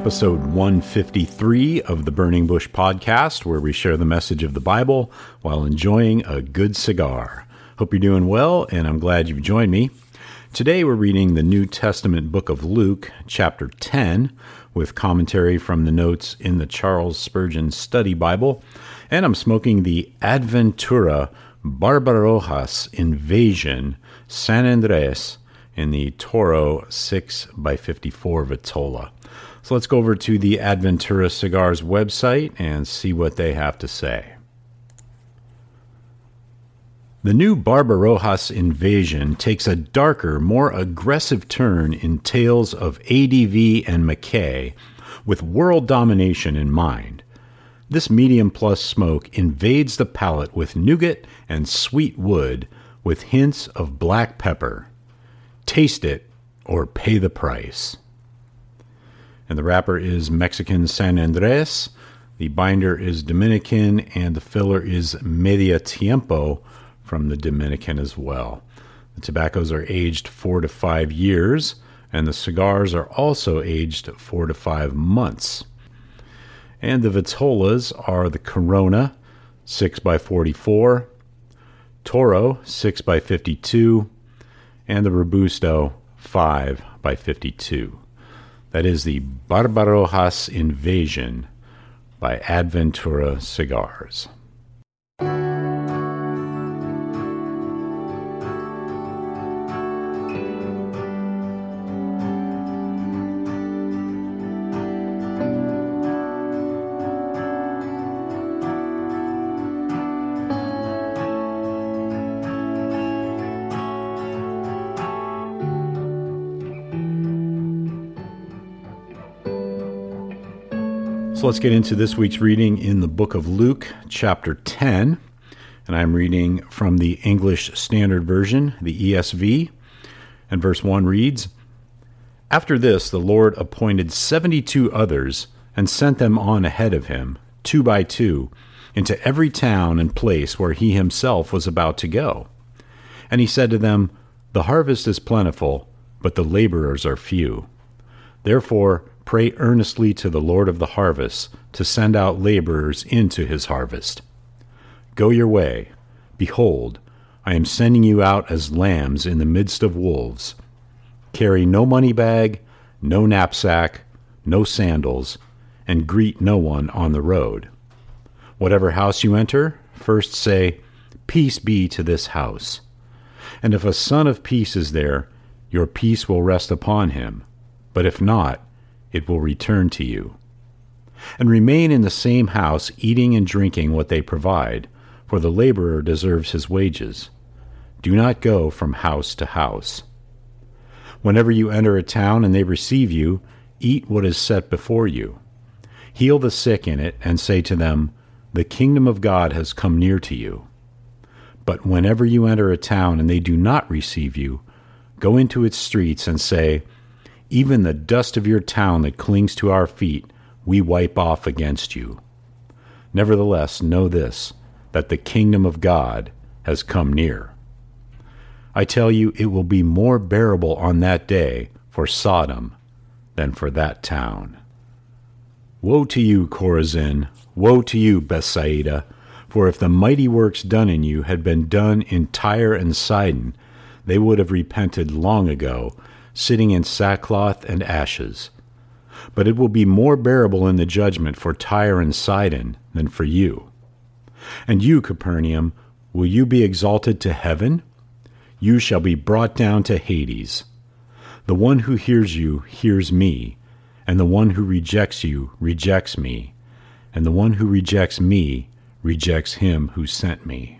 Episode 153 of the Burning Bush podcast, where we share the message of the Bible while enjoying a good cigar. Hope you're doing well, and I'm glad you've joined me. Today we're reading the New Testament book of Luke, chapter 10, with commentary from the notes in the Charles Spurgeon Study Bible, and I'm smoking the Adventura Barbarroja's Invasion San Andres in the Toro 6x54 Vitola. So let's go over to the Adventura Cigars website and see what they have to say. The new Barbarroja's invasion takes a darker, more aggressive turn in tales of ADV and Mackay, with world domination in mind. This medium plus smoke invades the palate with nougat and sweet wood, with hints of black pepper. Taste it or pay the price and the wrapper is Mexican San Andres. The binder is Dominican, and the filler is Medio Tiempo from the Dominican as well. The tobaccos are aged four to five years, and the cigars are also aged four to five months. And the Vitolas are the Corona 6x44, Toro 6x52, and the Robusto 5x52. That is the Barbarroja's Invasion by Adventura Cigars. So let's get into this week's reading in the book of Luke, chapter 10. And I'm reading from the English Standard Version, the ESV. And verse 1 reads After this, the Lord appointed 72 others and sent them on ahead of him, two by two, into every town and place where he himself was about to go. And he said to them, The harvest is plentiful, but the laborers are few. Therefore, Pray earnestly to the Lord of the harvest to send out laborers into his harvest. Go your way. Behold, I am sending you out as lambs in the midst of wolves. Carry no money bag, no knapsack, no sandals, and greet no one on the road. Whatever house you enter, first say, Peace be to this house. And if a son of peace is there, your peace will rest upon him. But if not, it will return to you. And remain in the same house, eating and drinking what they provide, for the laborer deserves his wages. Do not go from house to house. Whenever you enter a town and they receive you, eat what is set before you. Heal the sick in it, and say to them, The kingdom of God has come near to you. But whenever you enter a town and they do not receive you, go into its streets and say, even the dust of your town that clings to our feet, we wipe off against you. Nevertheless, know this, that the kingdom of God has come near. I tell you, it will be more bearable on that day for Sodom than for that town. Woe to you, Chorazin! Woe to you, Bethsaida! For if the mighty works done in you had been done in Tyre and Sidon, they would have repented long ago, sitting in sackcloth and ashes. But it will be more bearable in the judgment for Tyre and Sidon than for you. And you, Capernaum, will you be exalted to heaven? You shall be brought down to Hades. The one who hears you hears me, and the one who rejects you rejects me, and the one who rejects me rejects him who sent me.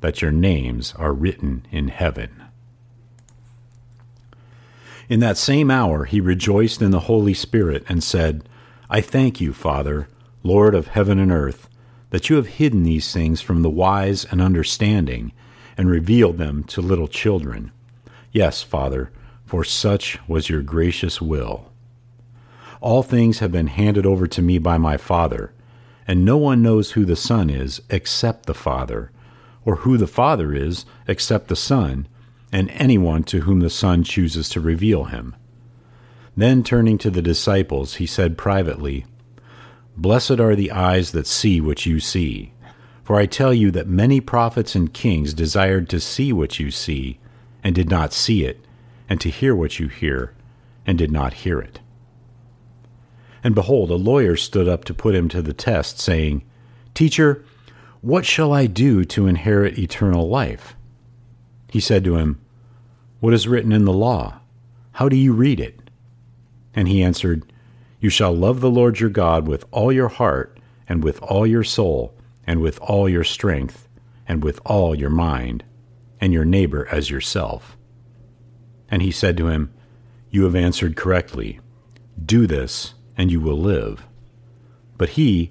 that your names are written in heaven. In that same hour he rejoiced in the Holy Spirit and said, I thank you, Father, Lord of heaven and earth, that you have hidden these things from the wise and understanding, and revealed them to little children. Yes, Father, for such was your gracious will. All things have been handed over to me by my Father, and no one knows who the Son is except the Father, or who the Father is except the Son and anyone to whom the Son chooses to reveal him. Then turning to the disciples, he said privately, Blessed are the eyes that see what you see. For I tell you that many prophets and kings desired to see what you see, and did not see it, and to hear what you hear, and did not hear it. And behold, a lawyer stood up to put him to the test, saying, Teacher, what shall I do to inherit eternal life? He said to him, What is written in the law? How do you read it? And he answered, You shall love the Lord your God with all your heart, and with all your soul, and with all your strength, and with all your mind, and your neighbor as yourself. And he said to him, You have answered correctly. Do this, and you will live. But he,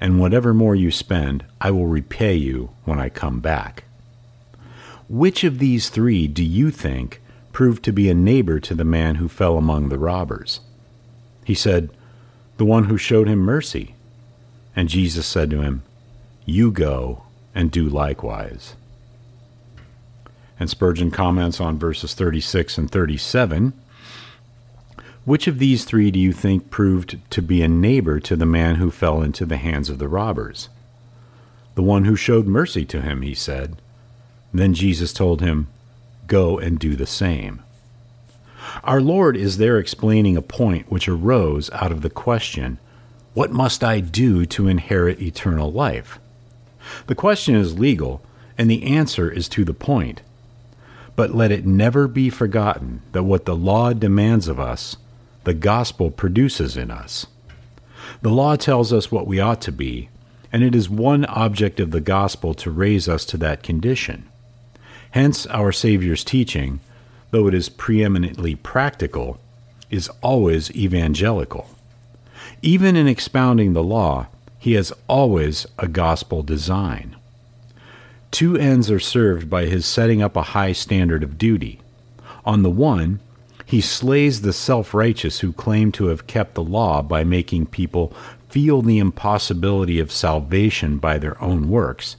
and whatever more you spend, I will repay you when I come back. Which of these three do you think proved to be a neighbor to the man who fell among the robbers? He said, The one who showed him mercy. And Jesus said to him, You go and do likewise. And Spurgeon comments on verses 36 and 37. Which of these three do you think proved to be a neighbor to the man who fell into the hands of the robbers? The one who showed mercy to him, he said. Then Jesus told him, Go and do the same. Our Lord is there explaining a point which arose out of the question, What must I do to inherit eternal life? The question is legal, and the answer is to the point. But let it never be forgotten that what the law demands of us, the gospel produces in us. The law tells us what we ought to be, and it is one object of the gospel to raise us to that condition. Hence, our Savior's teaching, though it is preeminently practical, is always evangelical. Even in expounding the law, he has always a gospel design. Two ends are served by his setting up a high standard of duty. On the one, he slays the self righteous who claim to have kept the law by making people feel the impossibility of salvation by their own works.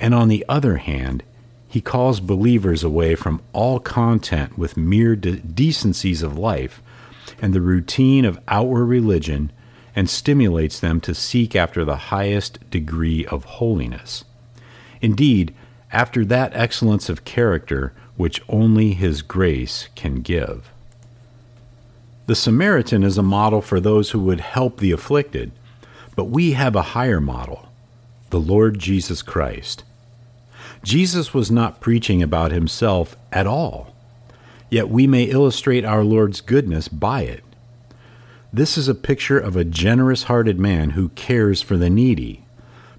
And on the other hand, he calls believers away from all content with mere de- decencies of life and the routine of outward religion and stimulates them to seek after the highest degree of holiness. Indeed, after that excellence of character which only His grace can give. The Samaritan is a model for those who would help the afflicted, but we have a higher model the Lord Jesus Christ. Jesus was not preaching about himself at all, yet we may illustrate our Lord's goodness by it. This is a picture of a generous hearted man who cares for the needy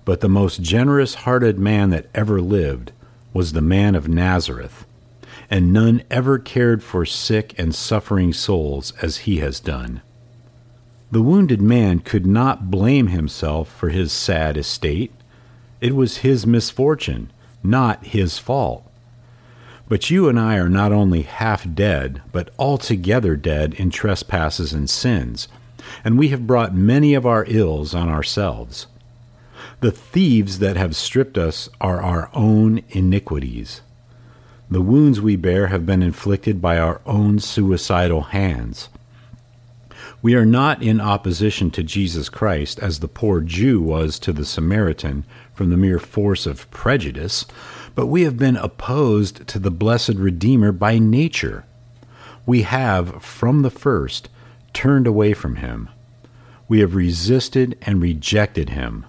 but the most generous hearted man that ever lived was the man of Nazareth, and none ever cared for sick and suffering souls as he has done. The wounded man could not blame himself for his sad estate. It was his misfortune, not his fault. But you and I are not only half dead, but altogether dead in trespasses and sins, and we have brought many of our ills on ourselves. The thieves that have stripped us are our own iniquities. The wounds we bear have been inflicted by our own suicidal hands. We are not in opposition to Jesus Christ as the poor Jew was to the Samaritan from the mere force of prejudice, but we have been opposed to the blessed Redeemer by nature. We have, from the first, turned away from him. We have resisted and rejected him.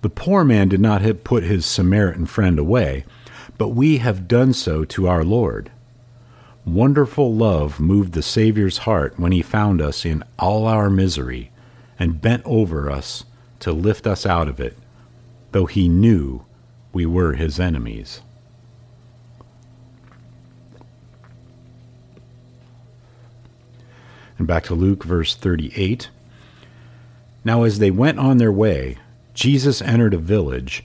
The poor man did not put his Samaritan friend away, but we have done so to our Lord. Wonderful love moved the Saviour's heart when he found us in all our misery and bent over us to lift us out of it, though he knew we were his enemies. And back to Luke, verse 38. Now, as they went on their way, Jesus entered a village,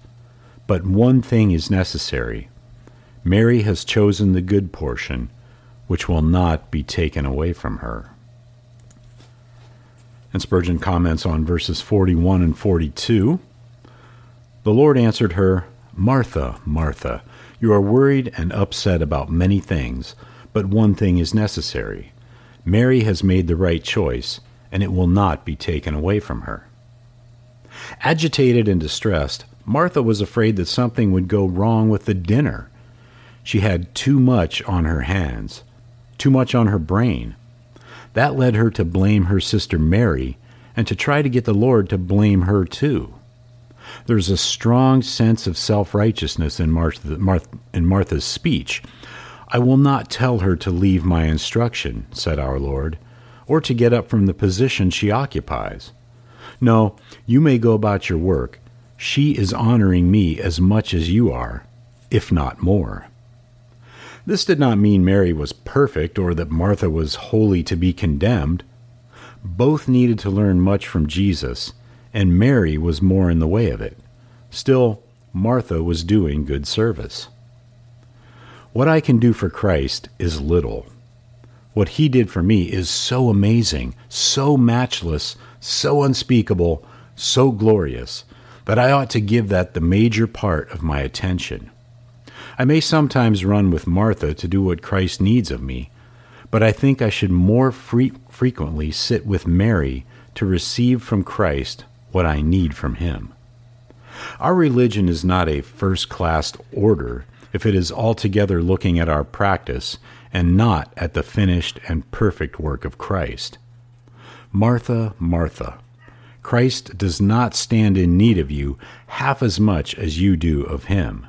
but one thing is necessary. Mary has chosen the good portion, which will not be taken away from her. And Spurgeon comments on verses 41 and 42. The Lord answered her, Martha, Martha, you are worried and upset about many things, but one thing is necessary. Mary has made the right choice, and it will not be taken away from her. Agitated and distressed, Martha was afraid that something would go wrong with the dinner. She had too much on her hands, too much on her brain. That led her to blame her sister Mary and to try to get the Lord to blame her too. There's a strong sense of self righteousness in, Martha, in Martha's speech. I will not tell her to leave my instruction, said our Lord, or to get up from the position she occupies. No, you may go about your work. She is honoring me as much as you are, if not more. This did not mean Mary was perfect or that Martha was wholly to be condemned. Both needed to learn much from Jesus, and Mary was more in the way of it. Still, Martha was doing good service. What I can do for Christ is little. What he did for me is so amazing, so matchless, so unspeakable, so glorious, that I ought to give that the major part of my attention. I may sometimes run with Martha to do what Christ needs of me, but I think I should more fre- frequently sit with Mary to receive from Christ what I need from Him. Our religion is not a first class order if it is altogether looking at our practice and not at the finished and perfect work of Christ. Martha, Martha, Christ does not stand in need of you half as much as you do of him.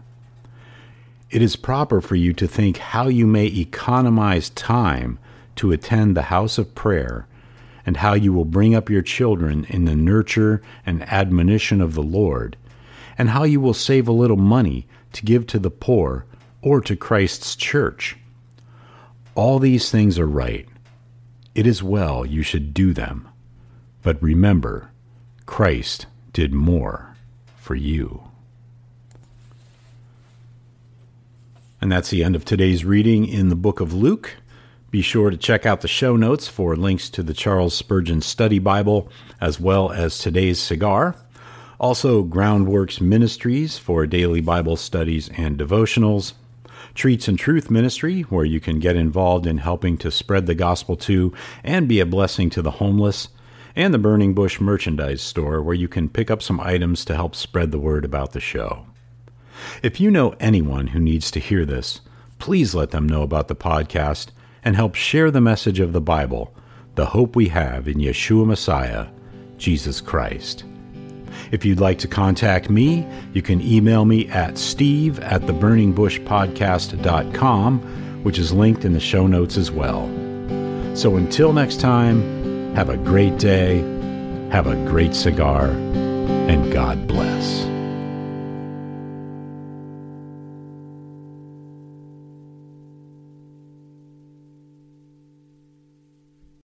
It is proper for you to think how you may economize time to attend the house of prayer, and how you will bring up your children in the nurture and admonition of the Lord, and how you will save a little money to give to the poor or to Christ's church. All these things are right. It is well you should do them. But remember, Christ did more for you. And that's the end of today's reading in the book of Luke. Be sure to check out the show notes for links to the Charles Spurgeon Study Bible as well as today's cigar. Also, Groundworks Ministries for daily Bible studies and devotionals. Treats and Truth Ministry, where you can get involved in helping to spread the gospel to and be a blessing to the homeless and the Burning Bush merchandise store, where you can pick up some items to help spread the word about the show. If you know anyone who needs to hear this, please let them know about the podcast and help share the message of the Bible, the hope we have in Yeshua Messiah, Jesus Christ. If you'd like to contact me, you can email me at steve at theburningbushpodcast.com, which is linked in the show notes as well. So until next time, have a great day, have a great cigar, and God bless.